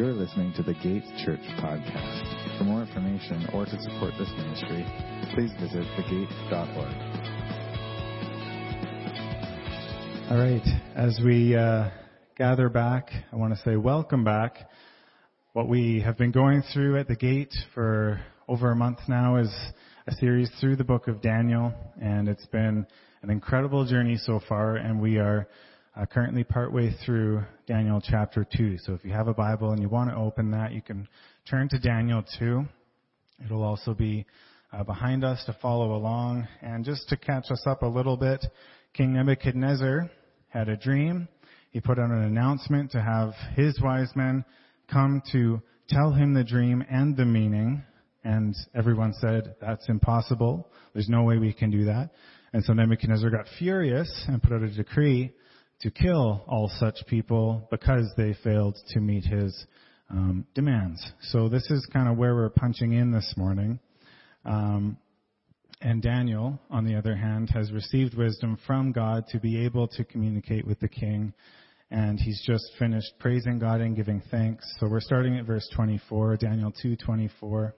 You're listening to the Gates Church podcast. For more information or to support this ministry, please visit thegate.org. All right, as we uh, gather back, I want to say welcome back. What we have been going through at the Gate for over a month now is a series through the book of Daniel, and it's been an incredible journey so far, and we are uh, currently partway through Daniel chapter 2. So if you have a Bible and you want to open that, you can turn to Daniel 2. It'll also be uh, behind us to follow along. And just to catch us up a little bit, King Nebuchadnezzar had a dream. He put out an announcement to have his wise men come to tell him the dream and the meaning. And everyone said, that's impossible. There's no way we can do that. And so Nebuchadnezzar got furious and put out a decree to kill all such people because they failed to meet his um, demands. So this is kind of where we're punching in this morning. Um, and Daniel, on the other hand, has received wisdom from God to be able to communicate with the king. And he's just finished praising God and giving thanks. So we're starting at verse 24, Daniel 2:24.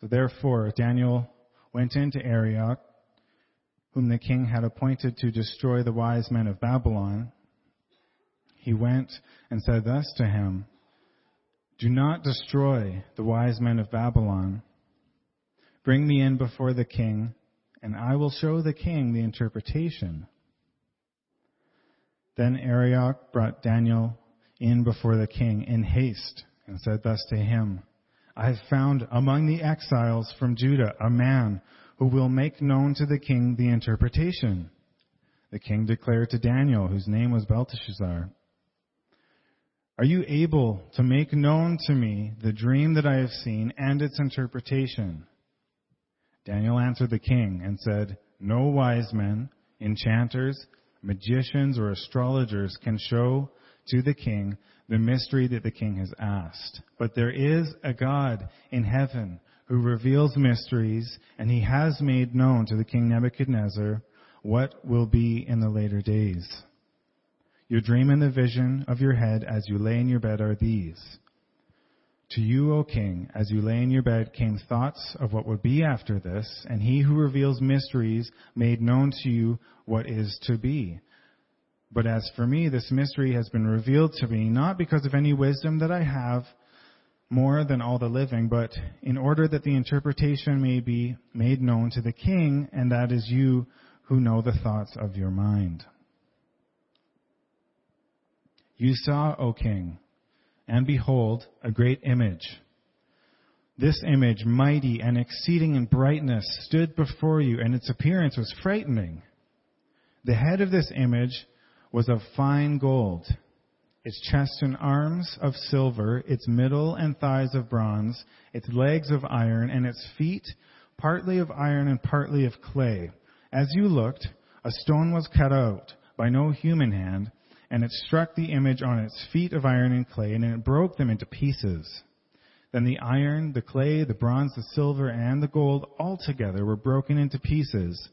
So therefore, Daniel went into Arioch, whom the king had appointed to destroy the wise men of Babylon, he went and said thus to him, Do not destroy the wise men of Babylon. Bring me in before the king, and I will show the king the interpretation. Then Arioch brought Daniel in before the king in haste and said thus to him, I have found among the exiles from Judah a man who will make known to the king the interpretation. The king declared to Daniel, whose name was Belteshazzar, Are you able to make known to me the dream that I have seen and its interpretation? Daniel answered the king and said, No wise men, enchanters, magicians, or astrologers can show to the king the mystery that the king has asked. But there is a God in heaven who reveals mysteries, and he has made known to the king Nebuchadnezzar what will be in the later days. Your dream and the vision of your head as you lay in your bed are these. To you, O king, as you lay in your bed came thoughts of what would be after this, and he who reveals mysteries made known to you what is to be. But as for me, this mystery has been revealed to me not because of any wisdom that I have, more than all the living, but in order that the interpretation may be made known to the king, and that is you who know the thoughts of your mind. You saw, O king, and behold, a great image. This image, mighty and exceeding in brightness, stood before you, and its appearance was frightening. The head of this image was of fine gold its chest and arms of silver, its middle and thighs of bronze, its legs of iron, and its feet partly of iron and partly of clay. As you looked, a stone was cut out by no human hand, and it struck the image on its feet of iron and clay, and it broke them into pieces. Then the iron, the clay, the bronze, the silver, and the gold all together were broken into pieces.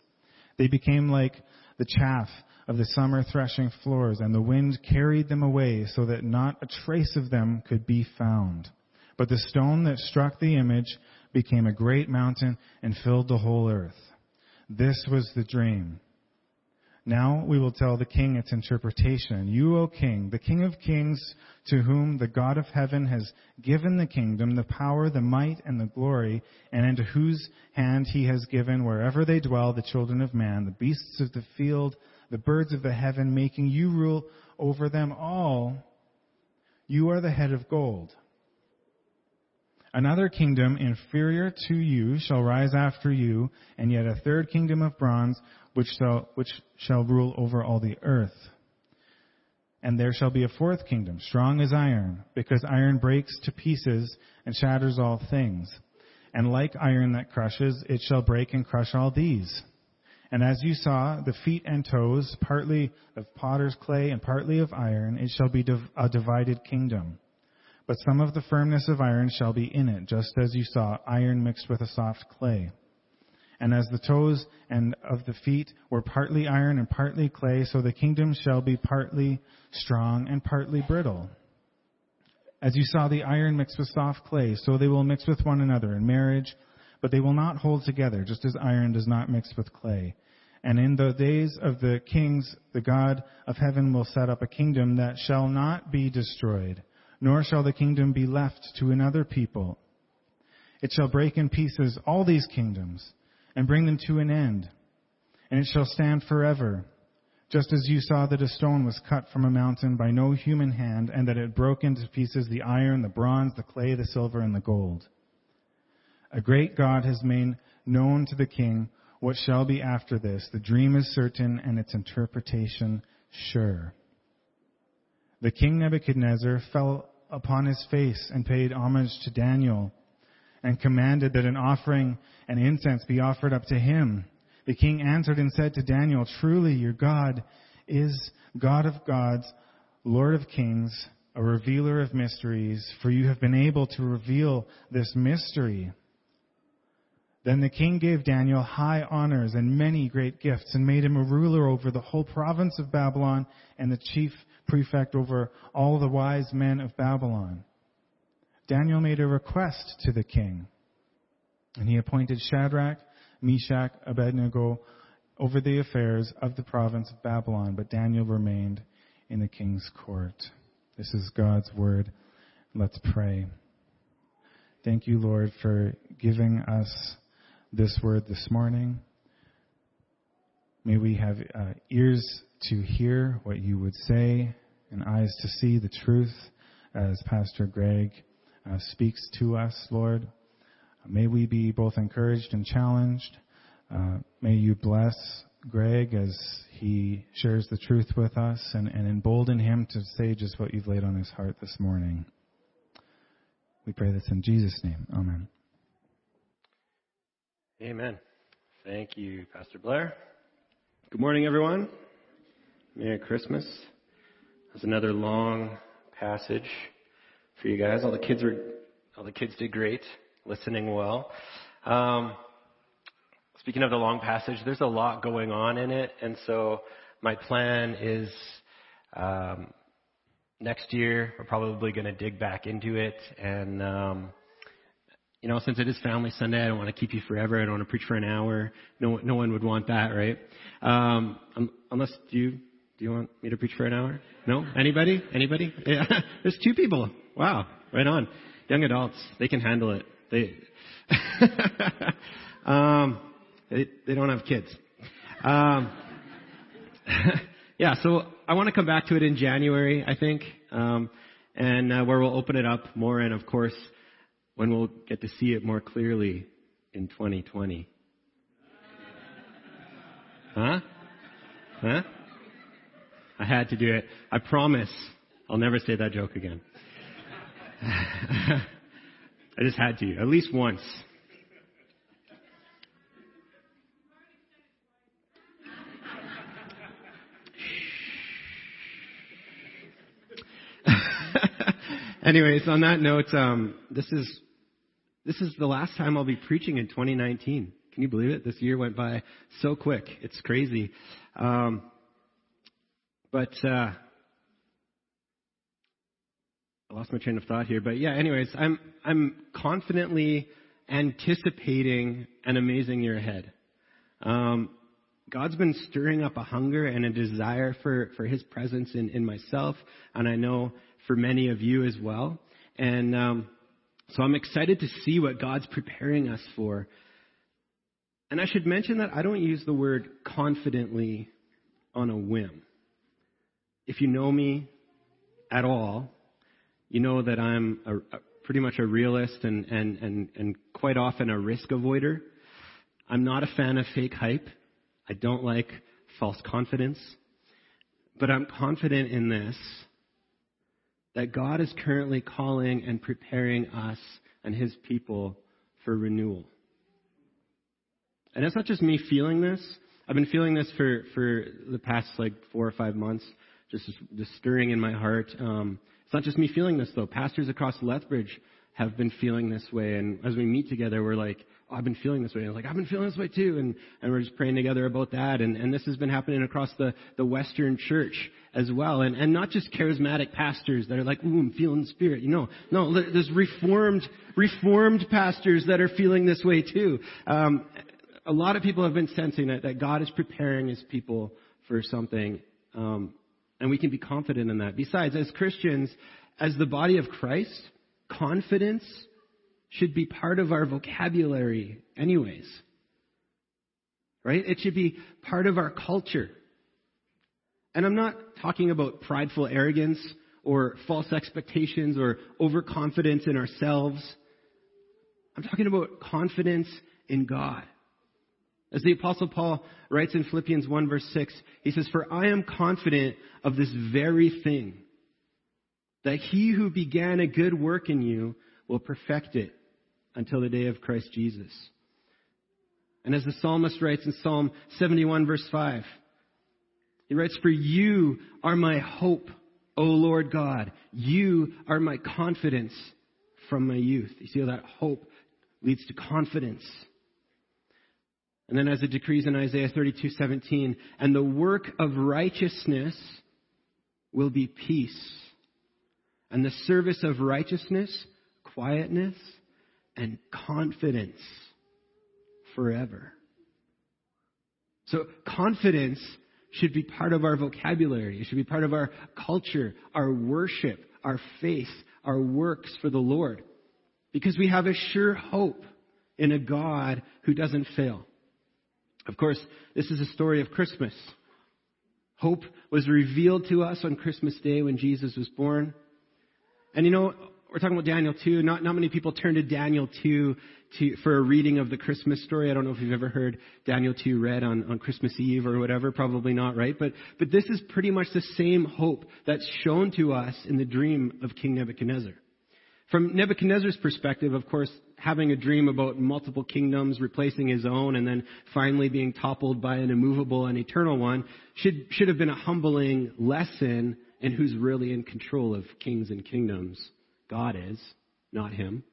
They became like the chaff of the summer threshing floors, and the wind carried them away so that not a trace of them could be found. But the stone that struck the image became a great mountain and filled the whole earth. This was the dream. Now we will tell the king its interpretation. You, O king, the king of kings, to whom the God of heaven has given the kingdom, the power, the might, and the glory, and into whose hand he has given wherever they dwell the children of man, the beasts of the field, the birds of the heaven, making you rule over them all. You are the head of gold. Another kingdom inferior to you shall rise after you, and yet a third kingdom of bronze which shall, which shall rule over all the earth. And there shall be a fourth kingdom, strong as iron, because iron breaks to pieces and shatters all things. And like iron that crushes, it shall break and crush all these. And as you saw, the feet and toes, partly of potter's clay and partly of iron, it shall be a divided kingdom. But some of the firmness of iron shall be in it, just as you saw iron mixed with a soft clay. And as the toes and of the feet were partly iron and partly clay, so the kingdom shall be partly strong and partly brittle. As you saw the iron mixed with soft clay, so they will mix with one another in marriage, but they will not hold together, just as iron does not mix with clay. And in the days of the kings, the God of heaven will set up a kingdom that shall not be destroyed, nor shall the kingdom be left to another people. It shall break in pieces all these kingdoms and bring them to an end, and it shall stand forever. Just as you saw that a stone was cut from a mountain by no human hand, and that it broke into pieces the iron, the bronze, the clay, the silver, and the gold. A great God has made known to the king what shall be after this. The dream is certain and its interpretation sure. The king Nebuchadnezzar fell upon his face and paid homage to Daniel and commanded that an offering and incense be offered up to him. The king answered and said to Daniel, Truly your God is God of gods, Lord of kings, a revealer of mysteries, for you have been able to reveal this mystery. Then the king gave Daniel high honors and many great gifts and made him a ruler over the whole province of Babylon and the chief prefect over all the wise men of Babylon. Daniel made a request to the king, and he appointed Shadrach, Meshach, Abednego over the affairs of the province of Babylon, but Daniel remained in the king's court. This is God's word. Let's pray. Thank you, Lord, for giving us this word this morning. May we have uh, ears to hear what you would say and eyes to see the truth as Pastor Greg uh, speaks to us, Lord. May we be both encouraged and challenged. Uh, may you bless Greg as he shares the truth with us and, and embolden him to say just what you've laid on his heart this morning. We pray this in Jesus' name. Amen. Amen. Thank you, Pastor Blair. Good morning, everyone. Merry Christmas. There's another long passage for you guys. All the kids were, all the kids did great, listening well. Um, speaking of the long passage, there's a lot going on in it, and so my plan is um, next year we're probably going to dig back into it and. Um, you know, since it is Family Sunday, I don't want to keep you forever. I don't want to preach for an hour. No, no one would want that, right? Um, unless you do you want me to preach for an hour? No? Anybody? Anybody? Yeah. There's two people. Wow. Right on. Young adults. They can handle it. They, um, they, they don't have kids. Um, yeah, so I want to come back to it in January, I think, um, and uh, where we'll open it up more, and of course, when we'll get to see it more clearly in 2020. Huh? Huh? I had to do it. I promise I'll never say that joke again. I just had to, at least once. Anyways, on that note, um, this is this is the last time I'll be preaching in 2019. Can you believe it? This year went by so quick. It's crazy. Um, but uh, I lost my train of thought here, but yeah. Anyways, I'm I'm confidently anticipating an amazing year ahead. Um, God's been stirring up a hunger and a desire for for His presence in in myself, and I know for many of you as well. And um, so I'm excited to see what God's preparing us for. And I should mention that I don't use the word confidently on a whim. If you know me at all, you know that I'm a, a, pretty much a realist and, and, and, and quite often a risk avoider. I'm not a fan of fake hype. I don't like false confidence. But I'm confident in this that God is currently calling and preparing us and His people for renewal. And it's not just me feeling this. I've been feeling this for, for the past like four or five months, just, just stirring in my heart. Um, it's not just me feeling this though. Pastors across Lethbridge have been feeling this way. And as we meet together, we're like, I've been feeling this way. And I was like, I've been feeling this way too. And, and we're just praying together about that. And, and this has been happening across the, the Western church as well. And, and not just charismatic pastors that are like, ooh, I'm feeling the spirit. You know, no, there's reformed, reformed pastors that are feeling this way too. Um, a lot of people have been sensing that, that God is preparing his people for something. Um, and we can be confident in that. Besides, as Christians, as the body of Christ, confidence should be part of our vocabulary anyways. Right? It should be part of our culture. And I'm not talking about prideful arrogance or false expectations or overconfidence in ourselves. I'm talking about confidence in God. As the apostle Paul writes in Philippians 1 verse 6, he says, For I am confident of this very thing, that he who began a good work in you will perfect it until the day of Christ Jesus. And as the psalmist writes in Psalm 71 verse 5, he writes, For you are my hope, O Lord God. You are my confidence from my youth. You see how that hope leads to confidence. And then as it decrees in Isaiah 32:17, and the work of righteousness will be peace. And the service of righteousness, quietness, and confidence forever. So confidence should be part of our vocabulary. It should be part of our culture, our worship, our faith, our works for the Lord. Because we have a sure hope in a God who doesn't fail. Of course, this is a story of Christmas. Hope was revealed to us on Christmas Day when Jesus was born. And you know, we're talking about Daniel 2. Not, not many people turn to Daniel 2 to, for a reading of the Christmas story. I don't know if you've ever heard Daniel 2 read on, on Christmas Eve or whatever. Probably not, right? But, but this is pretty much the same hope that's shown to us in the dream of King Nebuchadnezzar. From Nebuchadnezzar's perspective, of course, having a dream about multiple kingdoms replacing his own and then finally being toppled by an immovable and eternal one should, should have been a humbling lesson in who's really in control of kings and kingdoms. God is, not him.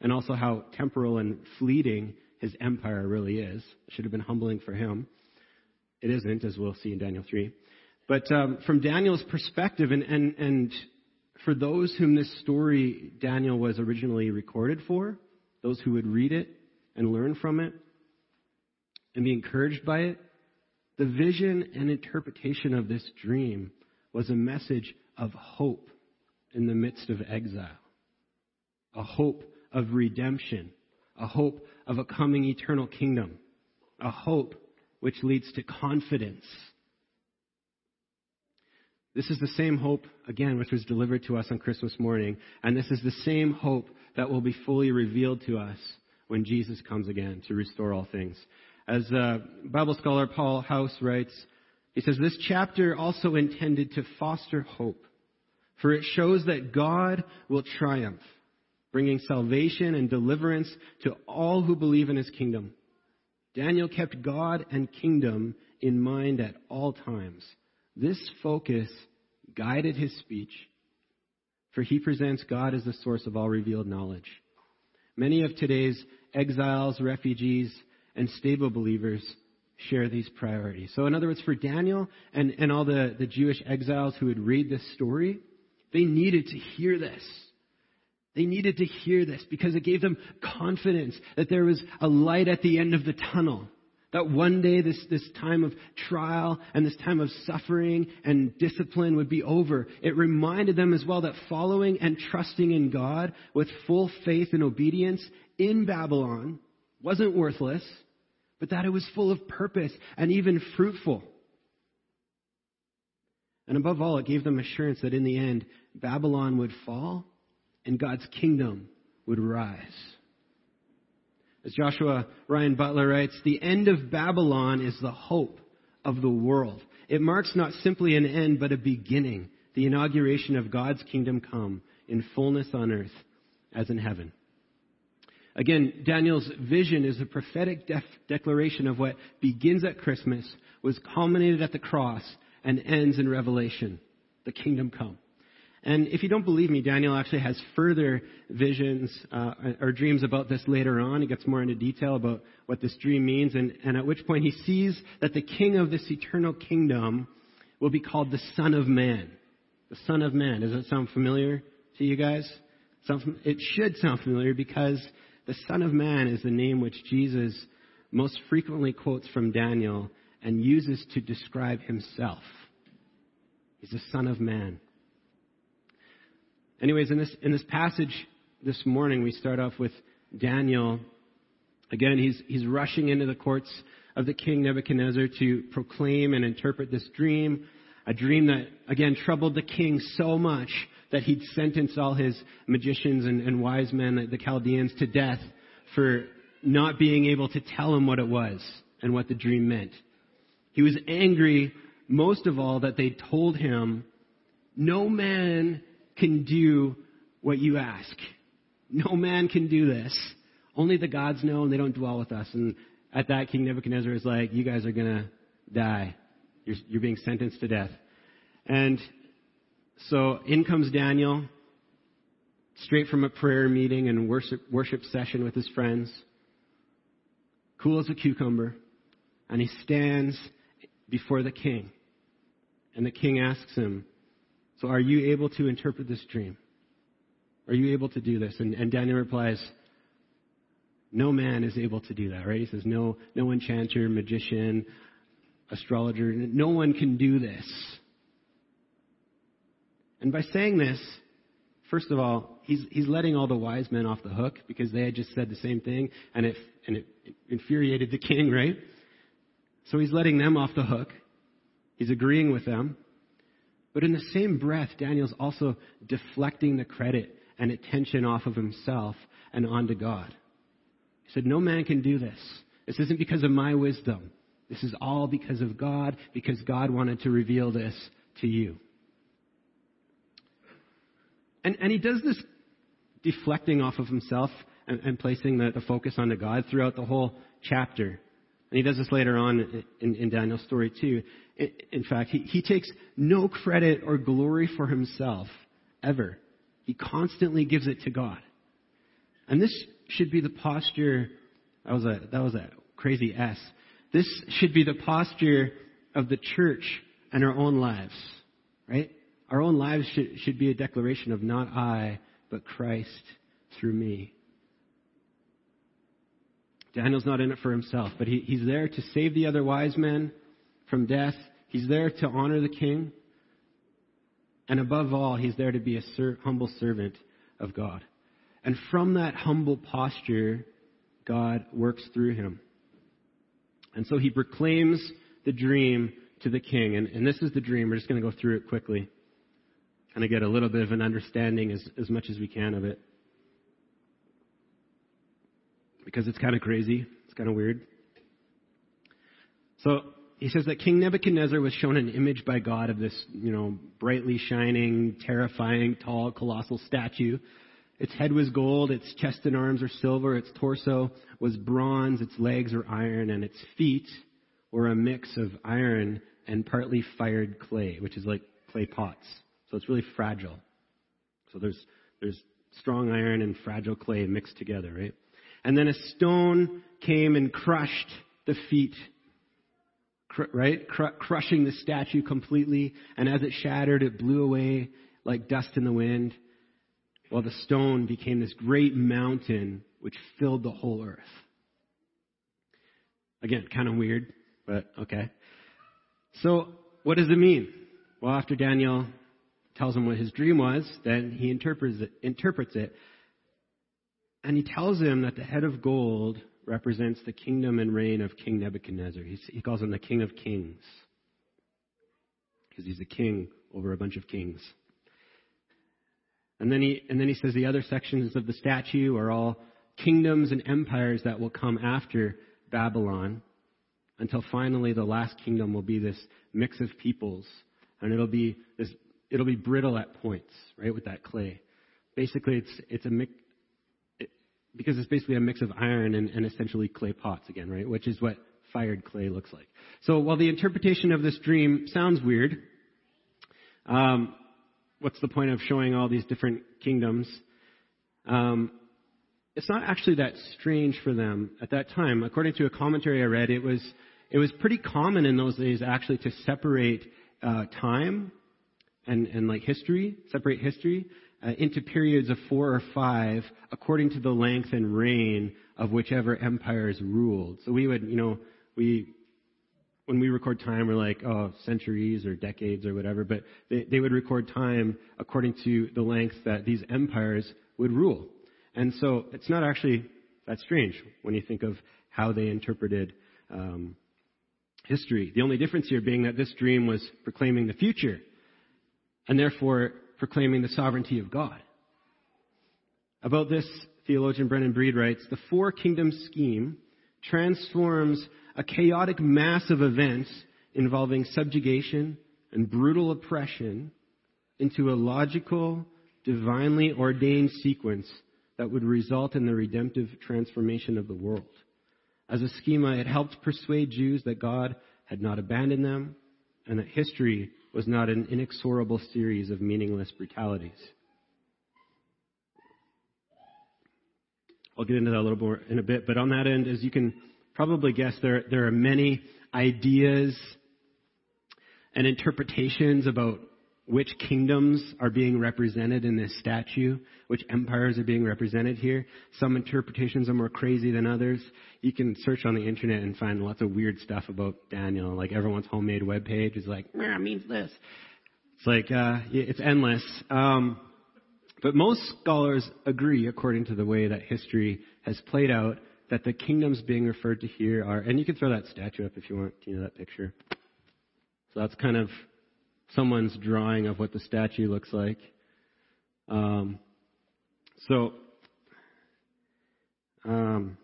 And also how temporal and fleeting his empire really is. Should have been humbling for him. It isn't, as we'll see in Daniel 3. But um, from Daniel's perspective, and, and, and for those whom this story, Daniel was originally recorded for, those who would read it and learn from it and be encouraged by it, the vision and interpretation of this dream was a message of hope in the midst of exile, a hope of redemption, a hope of a coming eternal kingdom, a hope which leads to confidence this is the same hope, again, which was delivered to us on Christmas morning. And this is the same hope that will be fully revealed to us when Jesus comes again to restore all things. As uh, Bible scholar Paul House writes, he says, This chapter also intended to foster hope, for it shows that God will triumph, bringing salvation and deliverance to all who believe in his kingdom. Daniel kept God and kingdom in mind at all times. This focus guided his speech, for he presents God as the source of all revealed knowledge. Many of today's exiles, refugees, and stable believers share these priorities. So, in other words, for Daniel and, and all the, the Jewish exiles who would read this story, they needed to hear this. They needed to hear this because it gave them confidence that there was a light at the end of the tunnel. That one day this, this time of trial and this time of suffering and discipline would be over. It reminded them as well that following and trusting in God with full faith and obedience in Babylon wasn't worthless, but that it was full of purpose and even fruitful. And above all, it gave them assurance that in the end, Babylon would fall and God's kingdom would rise. As Joshua Ryan Butler writes, the end of Babylon is the hope of the world. It marks not simply an end, but a beginning, the inauguration of God's kingdom come in fullness on earth as in heaven. Again, Daniel's vision is a prophetic def- declaration of what begins at Christmas, was culminated at the cross, and ends in Revelation, the kingdom come. And if you don't believe me, Daniel actually has further visions uh, or dreams about this later on. He gets more into detail about what this dream means, and, and at which point he sees that the king of this eternal kingdom will be called the Son of Man. The Son of Man. Does that sound familiar to you guys? It should sound familiar because the Son of Man is the name which Jesus most frequently quotes from Daniel and uses to describe himself. He's the Son of Man. Anyways, in this, in this passage this morning, we start off with Daniel. Again, he's, he's rushing into the courts of the king Nebuchadnezzar to proclaim and interpret this dream. A dream that, again, troubled the king so much that he'd sentenced all his magicians and, and wise men, the Chaldeans, to death for not being able to tell him what it was and what the dream meant. He was angry most of all that they told him, no man can do what you ask. No man can do this. Only the gods know and they don't dwell with us. And at that, King Nebuchadnezzar is like, you guys are gonna die. You're, you're being sentenced to death. And so in comes Daniel, straight from a prayer meeting and worship, worship session with his friends. Cool as a cucumber. And he stands before the king. And the king asks him, so are you able to interpret this dream? Are you able to do this? And, and Daniel replies, no man is able to do that, right? He says, no, no enchanter, magician, astrologer, no one can do this. And by saying this, first of all, he's, he's letting all the wise men off the hook because they had just said the same thing and it, and it infuriated the king, right? So he's letting them off the hook. He's agreeing with them. But in the same breath, Daniel's also deflecting the credit and attention off of himself and onto God. He said, No man can do this. This isn't because of my wisdom. This is all because of God, because God wanted to reveal this to you. And, and he does this deflecting off of himself and, and placing the, the focus onto God throughout the whole chapter. And he does this later on in, in Daniel's story too. In, fact, he, he takes no credit or glory for himself, ever. He constantly gives it to God. And this should be the posture, that was a, that was a crazy S. This should be the posture of the church and our own lives, right? Our own lives should, should be a declaration of not I, but Christ through me. Daniel's not in it for himself, but he, he's there to save the other wise men from death. He's there to honor the king. And above all, he's there to be a ser- humble servant of God. And from that humble posture, God works through him. And so he proclaims the dream to the king. And, and this is the dream. We're just going to go through it quickly. Kind of get a little bit of an understanding as, as much as we can of it because it's kind of crazy. It's kind of weird. So he says that King Nebuchadnezzar was shown an image by God of this, you know, brightly shining, terrifying, tall, colossal statue. Its head was gold, its chest and arms were silver, its torso was bronze, its legs were iron, and its feet were a mix of iron and partly fired clay, which is like clay pots. So it's really fragile. So there's, there's strong iron and fragile clay mixed together, right? And then a stone came and crushed the feet, right? crushing the statue completely. And as it shattered, it blew away like dust in the wind. While the stone became this great mountain which filled the whole earth. Again, kind of weird, but okay. So, what does it mean? Well, after Daniel tells him what his dream was, then he interprets it, interprets it and he tells him that the head of gold represents the kingdom and reign of King Nebuchadnezzar. he calls him the King of Kings. Because he's a king over a bunch of kings. And then he, and then he says the other sections of the statue are all kingdoms and empires that will come after Babylon until finally the last kingdom will be this mix of peoples. And it'll be this, it'll be brittle at points, right, with that clay. Basically, it's, it's a because it's basically a mix of iron and, and essentially clay pots again, right? Which is what fired clay looks like. So while the interpretation of this dream sounds weird, um, what's the point of showing all these different kingdoms? Um, it's not actually that strange for them at that time. According to a commentary I read, it was it was pretty common in those days actually to separate uh, time and and like history, separate history uh, into periods of four or five according to the length and reign of whichever empires ruled. So we would, you know, we when we record time, we're like, oh, centuries or decades or whatever, but they, they would record time according to the length that these empires would rule. And so it's not actually that strange when you think of how they interpreted um, history. The only difference here being that this dream was proclaiming the future, and therefore proclaiming the sovereignty of God. About this, theologian Brennan Breed writes, the four kingdom scheme transforms a chaotic mass of events involving subjugation and brutal oppression into a logical, divinely ordained sequence that would result in the redemptive transformation of the world. As a schema, it helped persuade Jews that God had not abandoned them and that history was not an inexorable series of meaningless brutalities. I'll get into that a little more in a bit, but on that end, as you can probably guess there, there are many ideas and interpretations about which kingdoms are being represented in this statue, which empires are being represented here. Some interpretations are more crazy than others. You can search on the internet and find lots of weird stuff about Daniel. Like everyone's homemade web page is like, it means this. It's like, uh, it's endless. Um, but most scholars agree, according to the way that history has played out, that the kingdoms being referred to here are, and you can throw that statue up if you want, you know, that picture. So that's kind of someone's drawing of what the statue looks like. Um, so, um,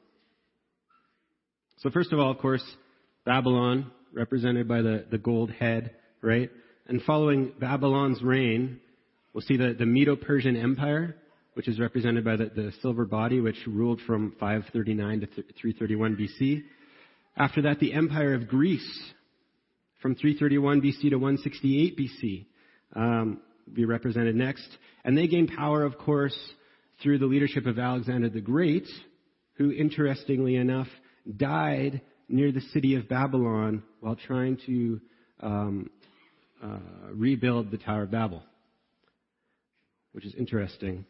so first of all, of course, Babylon, represented by the, the gold head, right? And following Babylon's reign, we'll see the, the Medo-Persian Empire, which is represented by the, the silver body, which ruled from 539 to 331 BC. After that, the Empire of Greece, from 331 BC to 168 BC, um, be represented next. And they gained power, of course, through the leadership of Alexander the Great, who, interestingly enough, died near the city of Babylon while trying to um, uh, rebuild the Tower of Babel, which is interesting.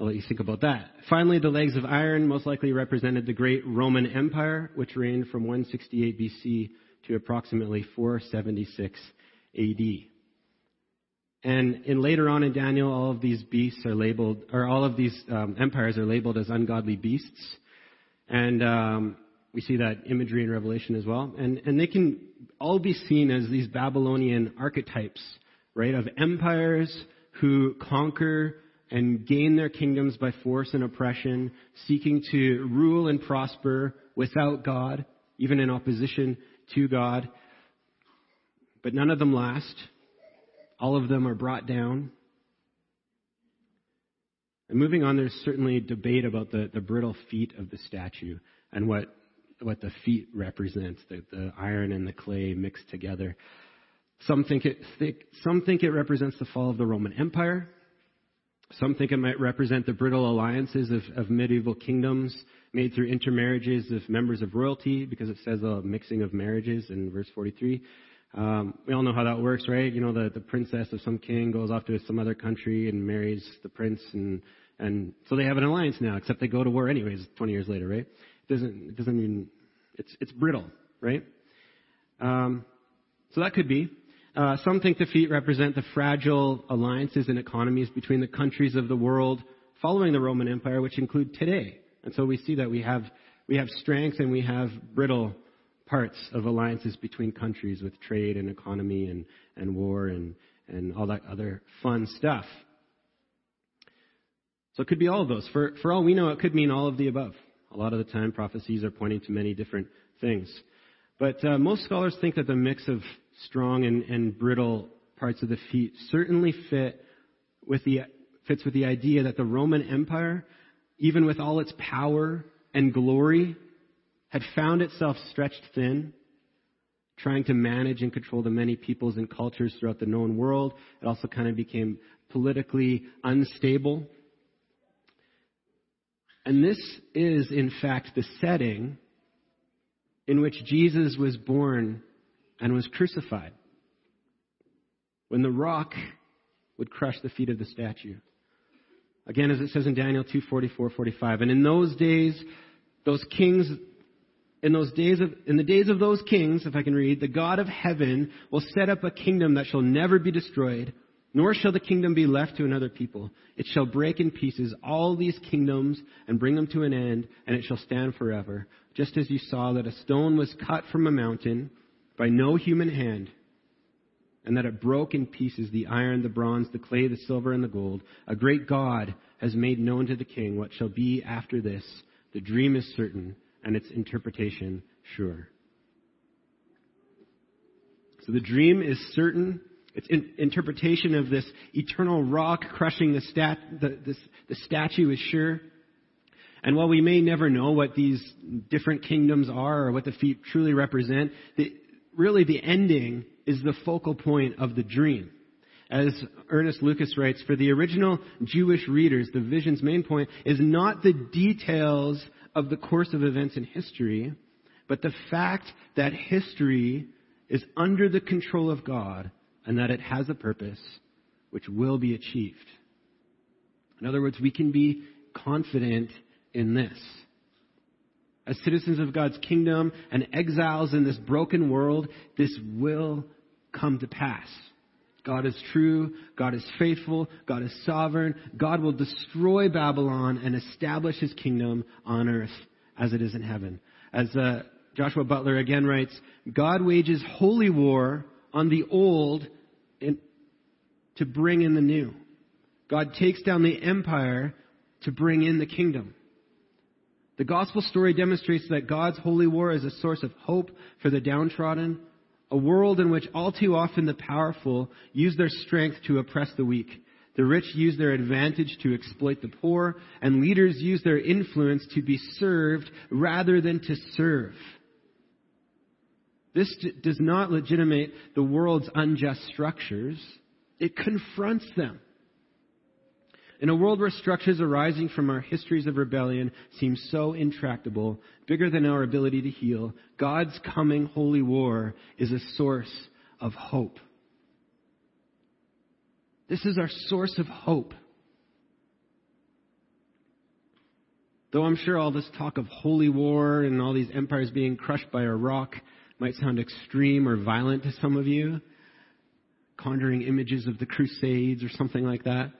I'll let you think about that. Finally, the legs of iron most likely represented the great Roman Empire, which reigned from 168 BC to approximately 476 AD. And in later on in Daniel, all of these beasts are labeled, or all of these um, empires are labeled as ungodly beasts. And um, we see that imagery in Revelation as well. And, and they can all be seen as these Babylonian archetypes, right, of empires who conquer and gain their kingdoms by force and oppression, seeking to rule and prosper without God, even in opposition to God. But none of them last. All of them are brought down. And moving on, there's certainly debate about the, the brittle feet of the statue and what, what the feet represents, the, the iron and the clay mixed together. Some think, it, some think it represents the fall of the Roman Empire. Some think it might represent the brittle alliances of, of medieval kingdoms made through intermarriages of members of royalty, because it says a mixing of marriages in verse 43. Um, we all know how that works, right? You know, the, the princess of some king goes off to some other country and marries the prince, and and so they have an alliance now. Except they go to war anyways, 20 years later, right? It doesn't it doesn't mean it's it's brittle, right? Um, so that could be. Uh, some think the feet represent the fragile alliances and economies between the countries of the world following the Roman Empire, which include today. And so we see that we have, we have strength and we have brittle parts of alliances between countries with trade and economy and, and war and, and all that other fun stuff. So it could be all of those. For, for all we know, it could mean all of the above. A lot of the time, prophecies are pointing to many different things. But uh, most scholars think that the mix of strong and, and brittle parts of the feet certainly fit with the, fits with the idea that the Roman Empire, even with all its power and glory, had found itself stretched thin trying to manage and control the many peoples and cultures throughout the known world. It also kind of became politically unstable. And this is, in fact, the setting in which Jesus was born and was crucified. When the rock would crush the feet of the statue. Again, as it says in Daniel 2, 44, 45. And in those days, those kings, in those days of, in the days of those kings, if I can read, the God of heaven will set up a kingdom that shall never be destroyed, nor shall the kingdom be left to another people. It shall break in pieces all these kingdoms and bring them to an end, and it shall stand forever. Just as you saw that a stone was cut from a mountain by no human hand, and that it broke in pieces the iron, the bronze, the clay, the silver, and the gold. A great God has made known to the king what shall be after this. The dream is certain, and its interpretation sure. So the dream is certain. Its in, interpretation of this eternal rock crushing the, stat, the, this, the statue is sure. And while we may never know what these different kingdoms are or what the feet truly represent, the, really the ending is the focal point of the dream. As Ernest Lucas writes, for the original Jewish readers, the vision's main point is not the details of the course of events in history, but the fact that history is under the control of God and that it has a purpose which will be achieved. In other words, we can be confident in this as citizens of God's kingdom and exiles in this broken world, this will come to pass. God is true. God is faithful. God is sovereign. God will destroy Babylon and establish his kingdom on earth as it is in heaven. As uh, Joshua Butler again writes, God wages holy war on the old in, to bring in the new. God takes down the empire to bring in the kingdom. The gospel story demonstrates that God's holy war is a source of hope for the downtrodden, a world in which all too often the powerful use their strength to oppress the weak. The rich use their advantage to exploit the poor, and leaders use their influence to be served rather than to serve. This d- does not legitimate the world's unjust structures. It confronts them. In a world where structures arising from our histories of rebellion seem so intractable, bigger than our ability to heal, God's coming holy war is a source of hope. This is our source of hope. Though I'm sure all this talk of holy war and all these empires being crushed by a rock might sound extreme or violent to some of you, conjuring images of the Crusades or something like that.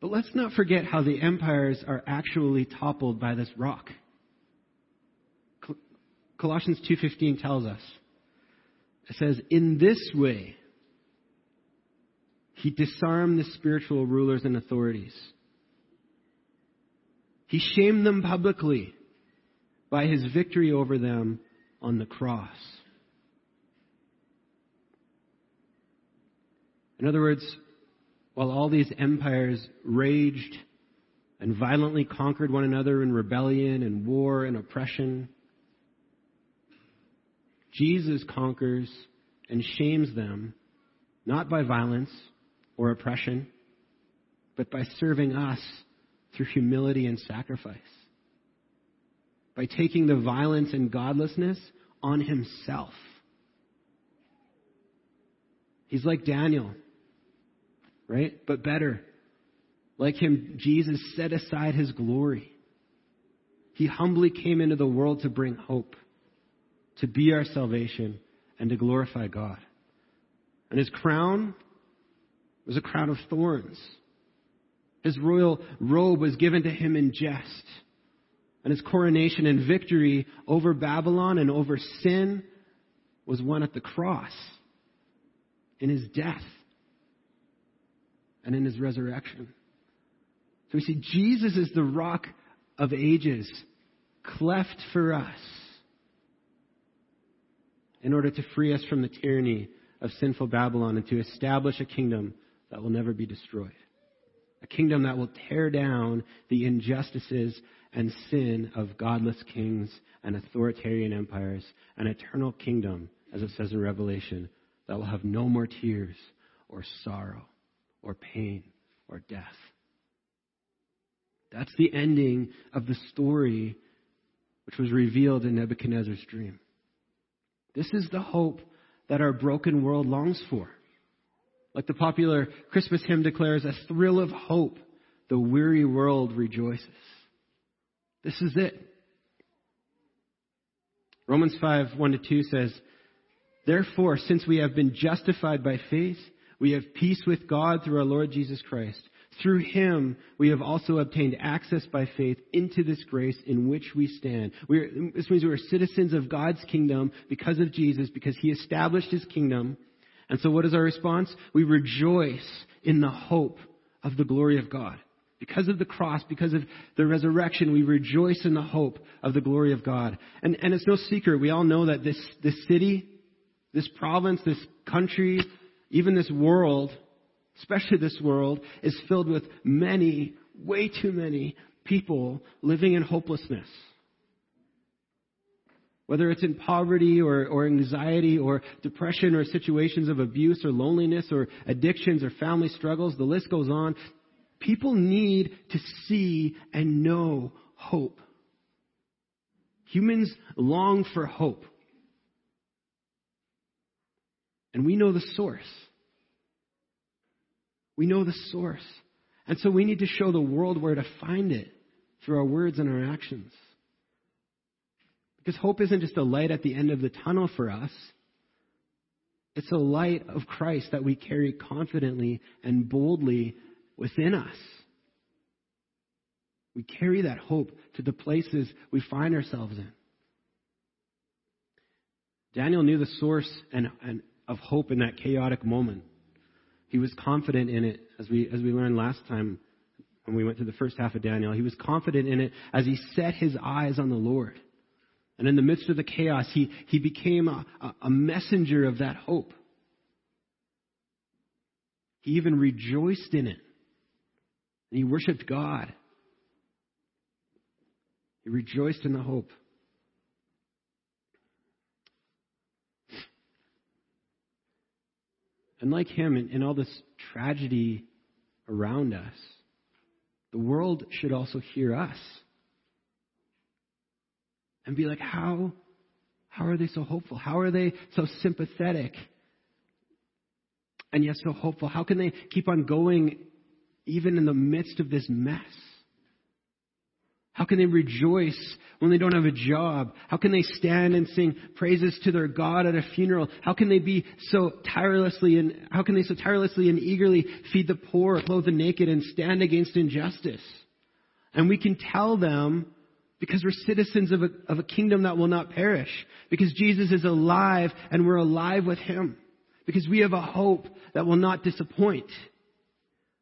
But let's not forget how the empires are actually toppled by this rock. Colossians 2:15 tells us. It says, "In this way he disarmed the spiritual rulers and authorities. He shamed them publicly by his victory over them on the cross." In other words, while all these empires raged and violently conquered one another in rebellion and war and oppression, Jesus conquers and shames them not by violence or oppression, but by serving us through humility and sacrifice. By taking the violence and godlessness on himself. He's like Daniel right? But better. Like him, Jesus set aside his glory. He humbly came into the world to bring hope, to be our salvation, and to glorify God. And his crown was a crown of thorns. His royal robe was given to him in jest. And his coronation and victory over Babylon and over sin was won at the cross in his death and in his resurrection. So we see Jesus is the rock of ages, cleft for us in order to free us from the tyranny of sinful Babylon and to establish a kingdom that will never be destroyed. A kingdom that will tear down the injustices and sin of godless kings and authoritarian empires, an eternal kingdom, as it says in Revelation, that will have no more tears or sorrow or pain or death. That's the ending of the story which was revealed in Nebuchadnezzar's dream. This is the hope that our broken world longs for. Like the popular Christmas hymn declares, a thrill of hope, the weary world rejoices. This is it. Romans 5, 1 to 2 says, Therefore, since we have been justified by faith, we have peace with God through our Lord Jesus Christ. Through him, we have also obtained access by faith into this grace in which we stand. We're, this means we are citizens of God's kingdom because of Jesus, because he established his kingdom. And so what is our response? We rejoice in the hope of the glory of God. Because of the cross, because of the resurrection, we rejoice in the hope of the glory of God. And, and it's no secret. We all know that this, this city, this province, this country, even this world, especially this world, is filled with many, way too many people living in hopelessness. Whether it's in poverty or, or anxiety or depression or situations of abuse or loneliness or addictions or family struggles, the list goes on. People need to see and know hope. Humans long for hope. And we know the source. We know the source. And so we need to show the world where to find it through our words and our actions. Because hope isn't just a light at the end of the tunnel for us. It's a light of Christ that we carry confidently and boldly within us. We carry that hope to the places we find ourselves in. Daniel knew the source and, and of hope in that chaotic moment. He was confident in it, as we, as we learned last time when we went through the first half of Daniel. He was confident in it as he set his eyes on the Lord. And in the midst of the chaos, he, he became a, a messenger of that hope. He even rejoiced in it. And he worshiped God. He rejoiced in the hope. And like him, in, in all this tragedy around us, the world should also hear us and be like, how, how are they so hopeful? How are they so sympathetic and yet so hopeful? How can they keep on going even in the midst of this mess? How can they rejoice when they don't have a job? How can they stand and sing praises to their God at a funeral? How can they be so tirelessly and how can they so tirelessly and eagerly feed the poor, clothe the naked, and stand against injustice? And we can tell them because we're citizens of a, of a kingdom that will not perish. Because Jesus is alive and we're alive with Him. Because we have a hope that will not disappoint.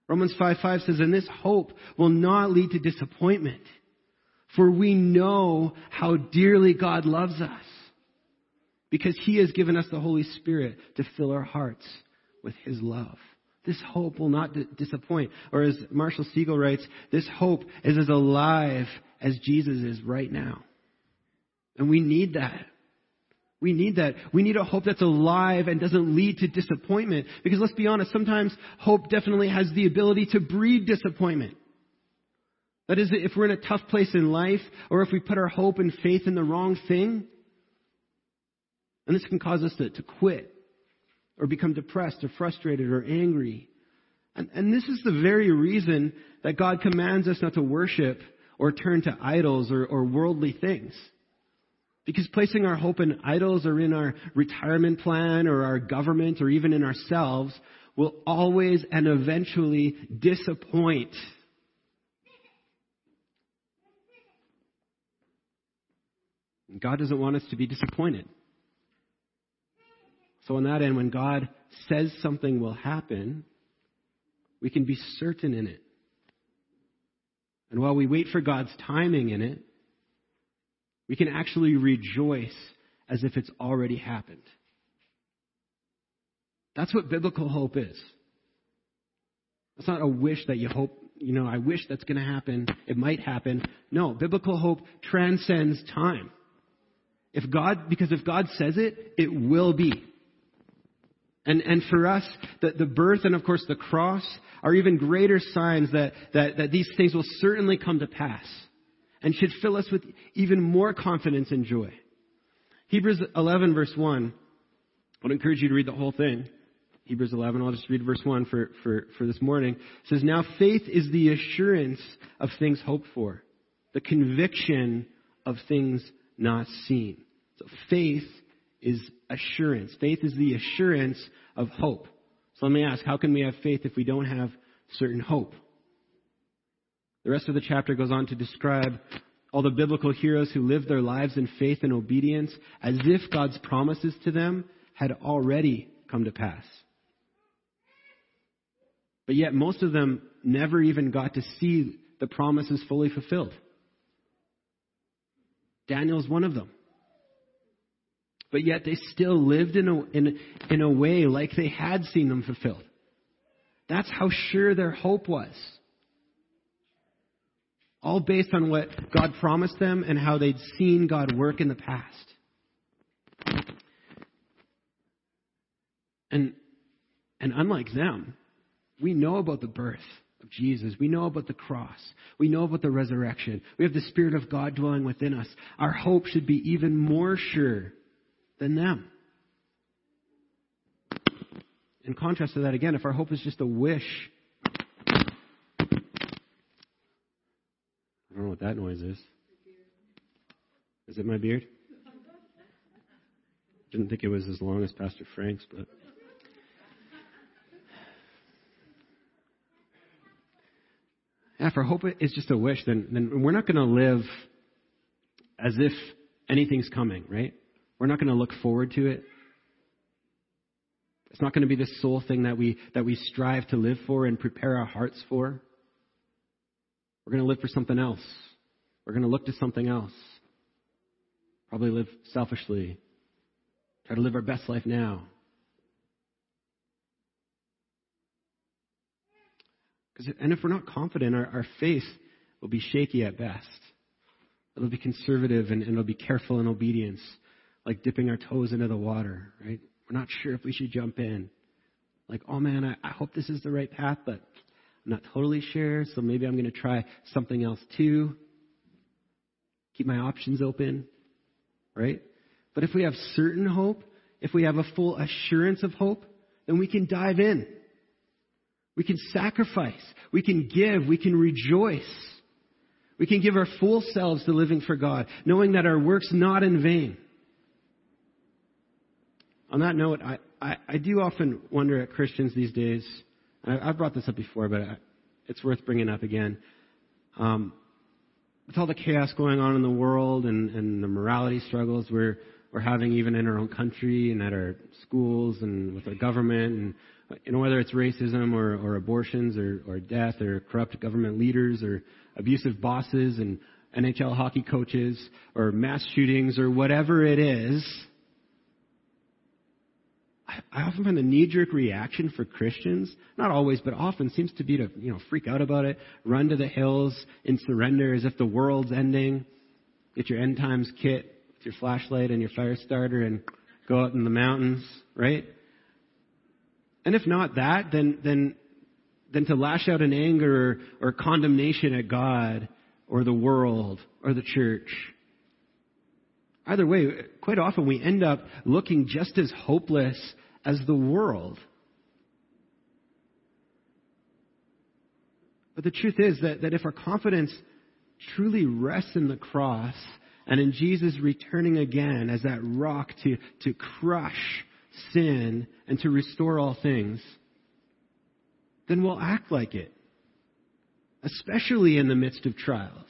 Romans 5 5 says, and this hope will not lead to disappointment. For we know how dearly God loves us because He has given us the Holy Spirit to fill our hearts with His love. This hope will not disappoint. Or as Marshall Segal writes, this hope is as alive as Jesus is right now. And we need that. We need that. We need a hope that's alive and doesn't lead to disappointment. Because let's be honest, sometimes hope definitely has the ability to breed disappointment. That is, if we're in a tough place in life, or if we put our hope and faith in the wrong thing, and this can cause us to, to quit, or become depressed, or frustrated, or angry. And, and this is the very reason that God commands us not to worship or turn to idols or, or worldly things. Because placing our hope in idols or in our retirement plan or our government or even in ourselves will always and eventually disappoint God doesn't want us to be disappointed. So, on that end, when God says something will happen, we can be certain in it. And while we wait for God's timing in it, we can actually rejoice as if it's already happened. That's what biblical hope is. It's not a wish that you hope you know, I wish that's going to happen. It might happen. No, biblical hope transcends time. If God, because if God says it, it will be. And, and for us, the, the birth and of course the cross are even greater signs that, that, that these things will certainly come to pass and should fill us with even more confidence and joy. Hebrews 11 verse 1. I would encourage you to read the whole thing. Hebrews 11, I'll just read verse 1 for, for, for this morning. It says, Now faith is the assurance of things hoped for, the conviction of things not seen. So faith is assurance. Faith is the assurance of hope. So let me ask, how can we have faith if we don't have certain hope? The rest of the chapter goes on to describe all the biblical heroes who lived their lives in faith and obedience as if God's promises to them had already come to pass. But yet most of them never even got to see the promises fully fulfilled. Daniel's one of them. But yet they still lived in a, in, in a way like they had seen them fulfilled. That's how sure their hope was. All based on what God promised them and how they'd seen God work in the past. And, and unlike them, we know about the birth of Jesus. We know about the cross. We know about the resurrection. We have the Spirit of God dwelling within us. Our hope should be even more sure than them. In contrast to that, again, if our hope is just a wish, I don't know what that noise is. Is it my beard? Didn't think it was as long as Pastor Frank's, but. If our hope is just a wish, then, then we're not going to live as if anything's coming, right? We're not going to look forward to it. It's not going to be the sole thing that we, that we strive to live for and prepare our hearts for. We're going to live for something else. We're going to look to something else. Probably live selfishly. Try to live our best life now. and if we're not confident, our, our faith will be shaky at best. It'll be conservative and, and it'll be careful in obedience like dipping our toes into the water, right? We're not sure if we should jump in. Like, oh man, I, I hope this is the right path, but I'm not totally sure, so maybe I'm going to try something else too. Keep my options open, right? But if we have certain hope, if we have a full assurance of hope, then we can dive in. We can sacrifice. We can give. We can rejoice. We can give our full selves to living for God, knowing that our work's not in vain on that note, I, I, I, do often wonder at Christians these days. I, have brought this up before, but I, it's worth bringing up again. Um, with all the chaos going on in the world and, and the morality struggles we're, we're having even in our own country and at our schools and with our government, and you know, whether it's racism or, or abortions or, or death or corrupt government leaders or abusive bosses and NHL hockey coaches or mass shootings or whatever it is, I often find the knee-jerk reaction for Christians, not always, but often, seems to be to you know freak out about it, run to the hills and surrender as if the world's ending, get your end times kit with your flashlight and your fire starter, and go out in the mountains, right? And if not that, then then then to lash out in anger or, or condemnation at God or the world or the church. Either way, quite often we end up looking just as hopeless as the world. But the truth is that, that if our confidence truly rests in the cross and in Jesus returning again as that rock to, to crush sin and to restore all things, then we'll act like it, especially in the midst of trials.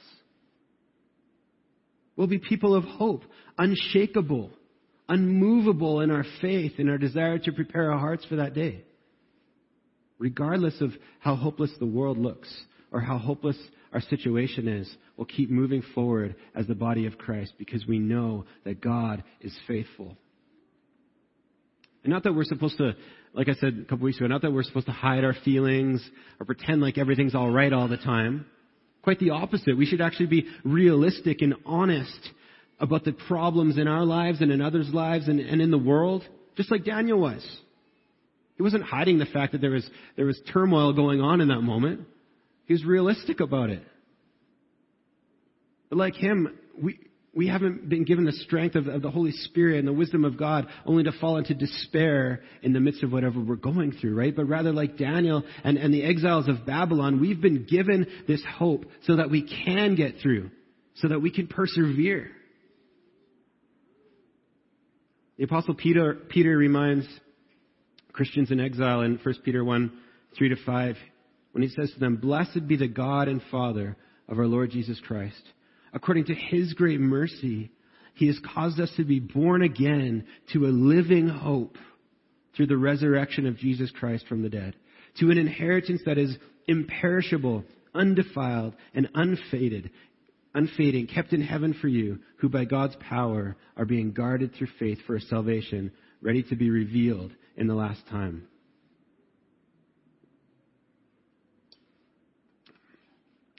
We'll be people of hope, unshakable, unmovable in our faith, in our desire to prepare our hearts for that day. Regardless of how hopeless the world looks or how hopeless our situation is, we'll keep moving forward as the body of Christ because we know that God is faithful. And not that we're supposed to, like I said a couple weeks ago, not that we're supposed to hide our feelings or pretend like everything's all right all the time. Quite the opposite. We should actually be realistic and honest about the problems in our lives and in others' lives and, and in the world, just like Daniel was. He wasn't hiding the fact that there was, there was turmoil going on in that moment. He was realistic about it. But like him, we, we haven't been given the strength of, of, the Holy Spirit and the wisdom of God only to fall into despair in the midst of whatever we're going through, right? But rather like Daniel and, and the exiles of Babylon, we've been given this hope so that we can get through, so that we can persevere. The apostle Peter, Peter reminds Christians in exile in 1 Peter 1, 3 to 5, when he says to them, Blessed be the God and Father of our Lord Jesus Christ. According to his great mercy, he has caused us to be born again to a living hope through the resurrection of Jesus Christ from the dead, to an inheritance that is imperishable, undefiled, and unfaded, unfading, kept in heaven for you, who by God's power are being guarded through faith for a salvation ready to be revealed in the last time.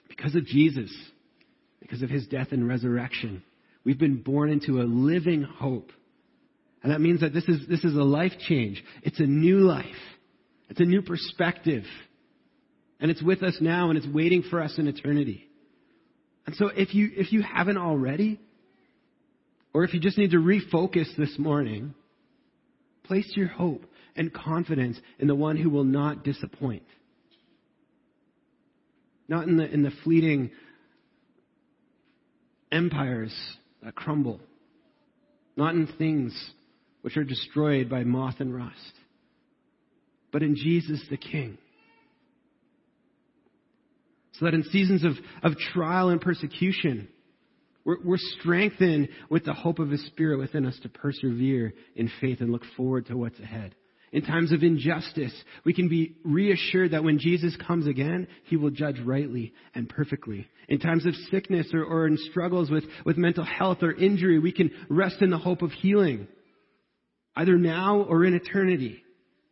Because of Jesus, because of his death and resurrection. We've been born into a living hope. And that means that this is, this is a life change. It's a new life. It's a new perspective. And it's with us now and it's waiting for us in eternity. And so if you, if you haven't already, or if you just need to refocus this morning, place your hope and confidence in the one who will not disappoint. Not in the, in the fleeting empires that crumble, not in things which are destroyed by moth and rust, but in Jesus the King. So that in seasons of, of trial and persecution, we're, we're strengthened with the hope of His Spirit within us to persevere in faith and look forward to what's ahead. In times of injustice, we can be reassured that when Jesus comes again, he will judge rightly and perfectly. In times of sickness or, or in struggles with, with mental health or injury, we can rest in the hope of healing, either now or in eternity.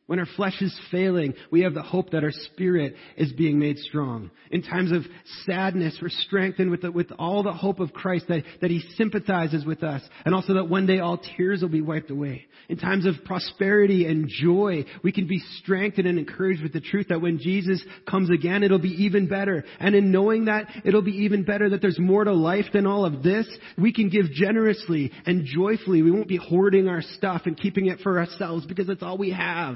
When our flesh is failing, we have the hope that our spirit is being made strong. In times of sadness, we're strengthened with, the, with all the hope of Christ that, that He sympathizes with us, and also that one day all tears will be wiped away. In times of prosperity and joy, we can be strengthened and encouraged with the truth that when Jesus comes again, it'll be even better. And in knowing that it'll be even better, that there's more to life than all of this, we can give generously and joyfully. We won't be hoarding our stuff and keeping it for ourselves because it's all we have.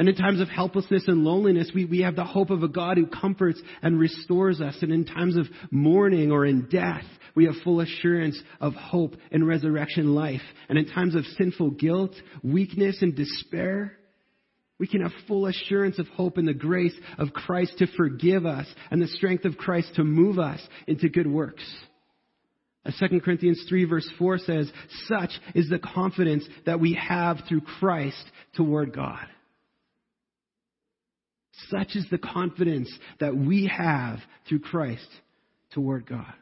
And in times of helplessness and loneliness, we, we have the hope of a God who comforts and restores us. And in times of mourning or in death, we have full assurance of hope and resurrection life. And in times of sinful guilt, weakness, and despair, we can have full assurance of hope in the grace of Christ to forgive us and the strength of Christ to move us into good works. As 2 Corinthians 3 verse 4 says, such is the confidence that we have through Christ toward God. Such is the confidence that we have through Christ toward God.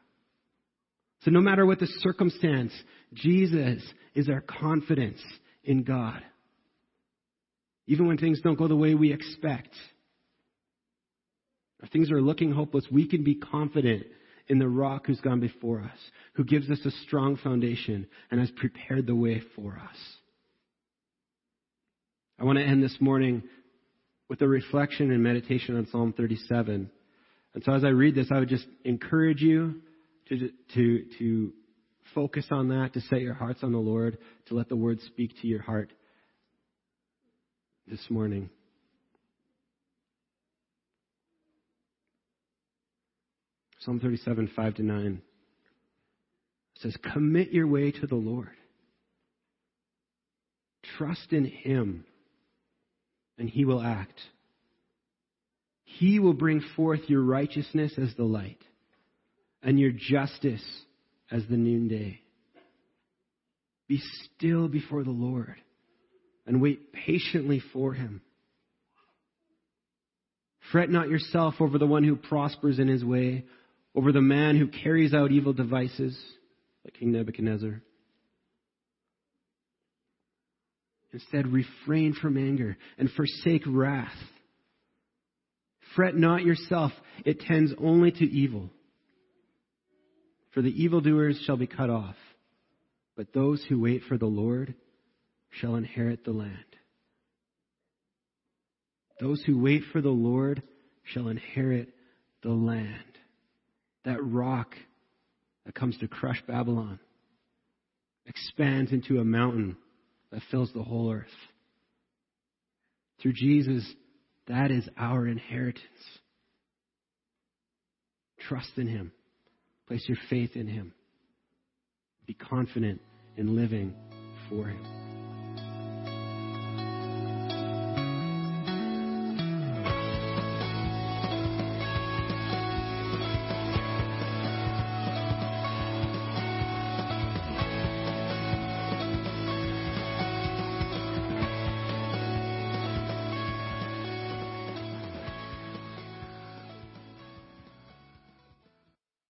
So no matter what the circumstance, Jesus is our confidence in God. Even when things don't go the way we expect, or things are looking hopeless, we can be confident in the rock who's gone before us, who gives us a strong foundation and has prepared the way for us. I want to end this morning with a reflection and meditation on Psalm 37. And so as I read this, I would just encourage you to, to, to focus on that, to set your hearts on the Lord, to let the word speak to your heart this morning. Psalm 37, 5 to 9 says, Commit your way to the Lord. Trust in Him and he will act. He will bring forth your righteousness as the light and your justice as the noonday. Be still before the Lord and wait patiently for him. Fret not yourself over the one who prospers in his way, over the man who carries out evil devices, like King Nebuchadnezzar. Instead, refrain from anger and forsake wrath. Fret not yourself, it tends only to evil. For the evildoers shall be cut off, but those who wait for the Lord shall inherit the land. Those who wait for the Lord shall inherit the land. That rock that comes to crush Babylon expands into a mountain that fills the whole earth. Through Jesus, that is our inheritance. Trust in Him. Place your faith in Him. Be confident in living for Him.